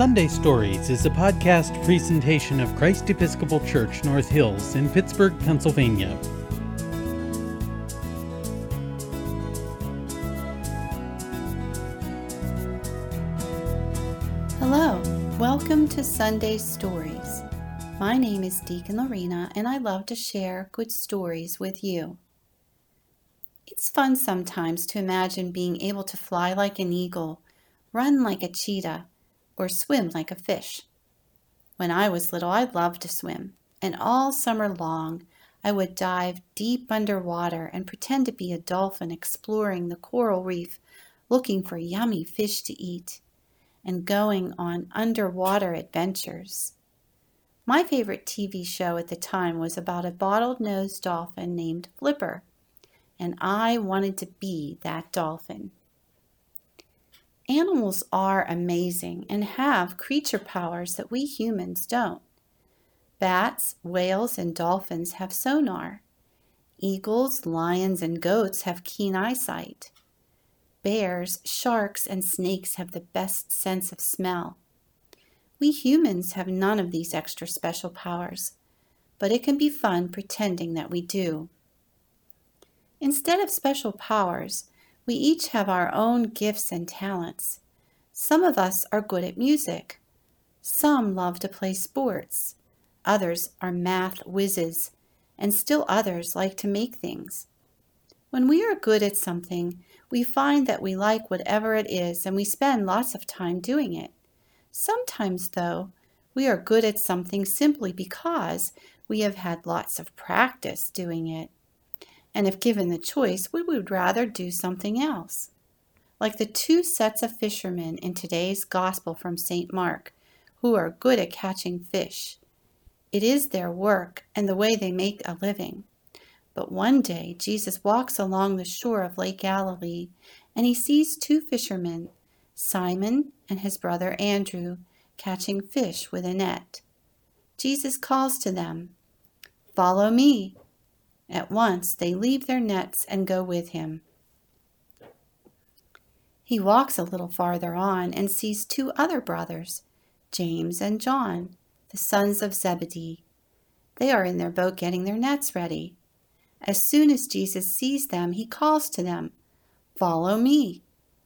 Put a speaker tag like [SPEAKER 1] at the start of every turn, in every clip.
[SPEAKER 1] Sunday Stories is a podcast presentation of Christ Episcopal Church North Hills in Pittsburgh, Pennsylvania.
[SPEAKER 2] Hello, welcome to Sunday Stories. My name is Deacon Lorena, and I love to share good stories with you. It's fun sometimes to imagine being able to fly like an eagle, run like a cheetah, or swim like a fish. When I was little, I loved to swim, and all summer long I would dive deep underwater and pretend to be a dolphin exploring the coral reef looking for yummy fish to eat and going on underwater adventures. My favorite TV show at the time was about a bottle-nosed dolphin named Flipper, and I wanted to be that dolphin. Animals are amazing and have creature powers that we humans don't. Bats, whales, and dolphins have sonar. Eagles, lions, and goats have keen eyesight. Bears, sharks, and snakes have the best sense of smell. We humans have none of these extra special powers, but it can be fun pretending that we do. Instead of special powers, we each have our own gifts and talents. Some of us are good at music. Some love to play sports. Others are math whizzes, and still others like to make things. When we are good at something, we find that we like whatever it is and we spend lots of time doing it. Sometimes, though, we are good at something simply because we have had lots of practice doing it and if given the choice, we would rather do something else. Like the two sets of fishermen in today's Gospel from St. Mark, who are good at catching fish. It is their work and the way they make a living. But one day Jesus walks along the shore of Lake Galilee and he sees two fishermen, Simon and his brother Andrew, catching fish with a net. Jesus calls to them, Follow me, at once they leave their nets and go with him. He walks a little farther on and sees two other brothers, James and John, the sons of Zebedee. They are in their boat getting their nets ready. As soon as Jesus sees them, he calls to them, Follow me.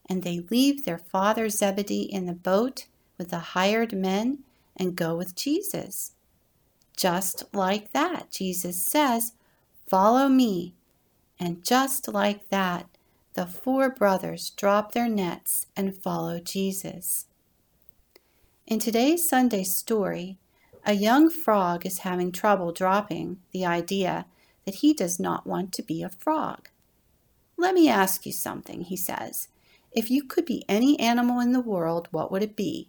[SPEAKER 2] And they leave their father Zebedee in the boat with the hired men and go with Jesus. Just like that, Jesus says, Follow me. And just like that, the four brothers drop their nets and follow Jesus. In today's Sunday story, a young frog is having trouble dropping the idea that he does not want to be a frog. Let me ask you something, he says. If you could be any animal in the world, what would it be?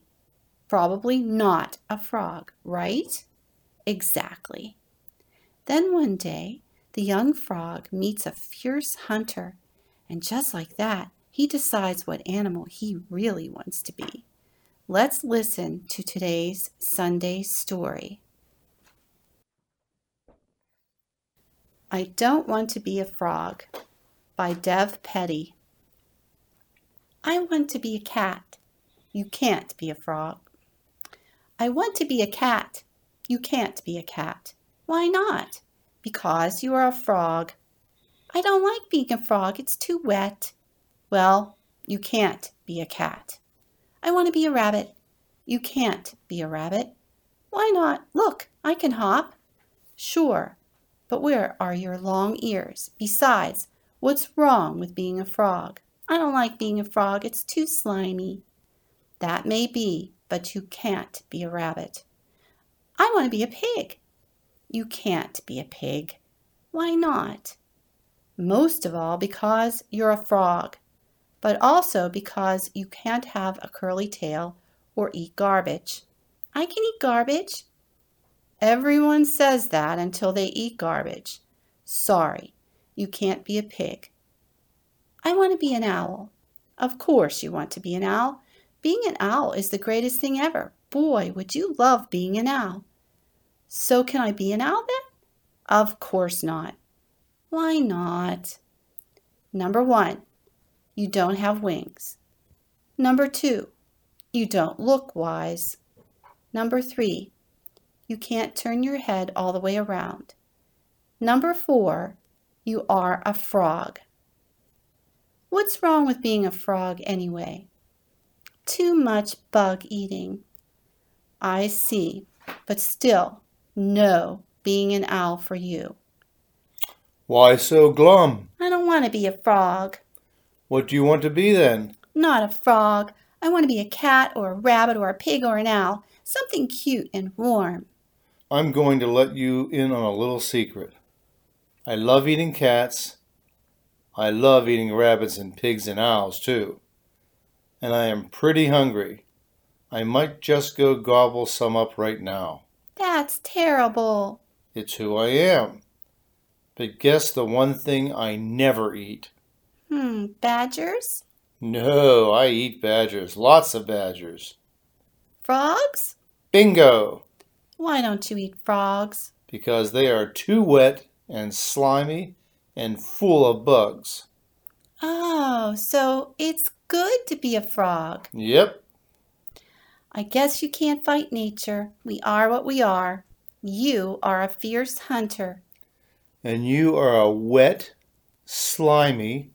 [SPEAKER 2] Probably not a frog, right? Exactly. Then one day, the young frog meets a fierce hunter, and just like that, he decides what animal he really wants to be. Let's listen to today's Sunday story. I Don't Want to Be a Frog by Dev Petty. I want to be a cat. You can't be a frog. I want to be a cat. You can't be a cat. Why not? Because you are a frog. I don't like being a frog. It's too wet. Well, you can't be a cat. I want to be a rabbit. You can't be a rabbit. Why not? Look, I can hop. Sure, but where are your long ears? Besides, what's wrong with being a frog? I don't like being a frog. It's too slimy. That may be, but you can't be a rabbit. I want to be a pig. You can't be a pig. Why not? Most of all because you're a frog, but also because you can't have a curly tail or eat garbage. I can eat garbage. Everyone says that until they eat garbage. Sorry, you can't be a pig. I want to be an owl. Of course you want to be an owl. Being an owl is the greatest thing ever. Boy, would you love being an owl. So can I be an owl then? Of course not. Why not? Number one, you don't have wings. Number two, You don't look wise. Number three, you can't turn your head all the way around. Number four, you are a frog. What's wrong with being a frog anyway? Too much bug eating. I see, but still, no being an owl for you.
[SPEAKER 3] Why so glum?
[SPEAKER 2] I don't want to be a frog.
[SPEAKER 3] What do you want to be then?
[SPEAKER 2] Not a frog. I want to be a cat or a rabbit or a pig or an owl. Something cute and warm.
[SPEAKER 3] I'm going to let you in on a little secret. I love eating cats. I love eating rabbits and pigs and owls too. And I am pretty hungry. I might just go gobble some up right now.
[SPEAKER 2] That's terrible.
[SPEAKER 3] It's who I am. But guess the one thing I never eat.
[SPEAKER 2] Hmm, badgers?
[SPEAKER 3] No, I eat badgers. Lots of badgers.
[SPEAKER 2] Frogs?
[SPEAKER 3] Bingo!
[SPEAKER 2] Why don't you eat frogs?
[SPEAKER 3] Because they are too wet and slimy and full of bugs.
[SPEAKER 2] Oh, so it's good to be a frog.
[SPEAKER 3] Yep.
[SPEAKER 2] I guess you can't fight nature. We are what we are. You are a fierce hunter.
[SPEAKER 3] And you are a wet, slimy,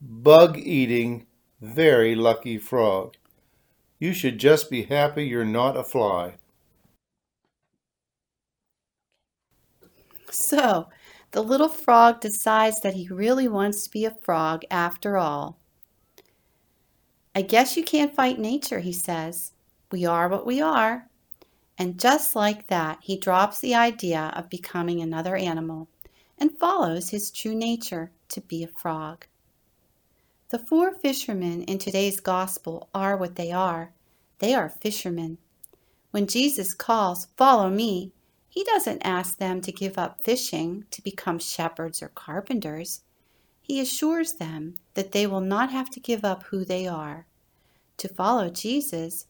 [SPEAKER 3] bug eating, very lucky frog. You should just be happy you're not a fly.
[SPEAKER 2] So, the little frog decides that he really wants to be a frog after all. I guess you can't fight nature, he says. We are what we are. And just like that, he drops the idea of becoming another animal and follows his true nature to be a frog. The four fishermen in today's gospel are what they are. They are fishermen. When Jesus calls, Follow me, he doesn't ask them to give up fishing to become shepherds or carpenters. He assures them that they will not have to give up who they are. To follow Jesus,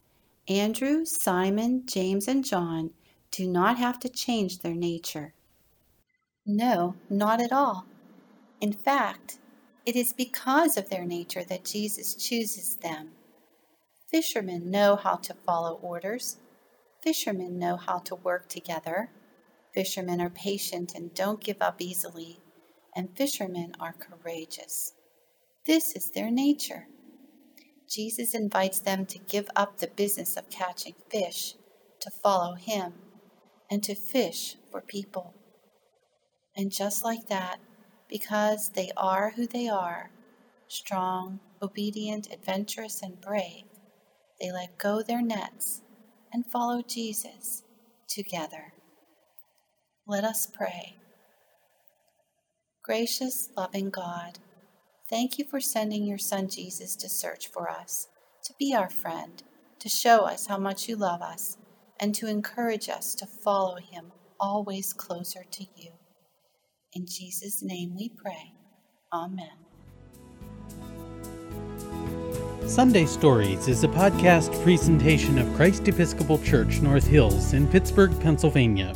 [SPEAKER 2] Andrew, Simon, James, and John do not have to change their nature. No, not at all. In fact, it is because of their nature that Jesus chooses them. Fishermen know how to follow orders. Fishermen know how to work together. Fishermen are patient and don't give up easily. And fishermen are courageous. This is their nature. Jesus invites them to give up the business of catching fish, to follow Him, and to fish for people. And just like that, because they are who they are strong, obedient, adventurous, and brave they let go their nets and follow Jesus together. Let us pray. Gracious, loving God, thank you for sending your Son Jesus to search for us, to be our friend, to show us how much you love us, and to encourage us to follow him always closer to you. In Jesus' name we pray. Amen.
[SPEAKER 1] Sunday Stories is a podcast presentation of Christ Episcopal Church North Hills in Pittsburgh, Pennsylvania.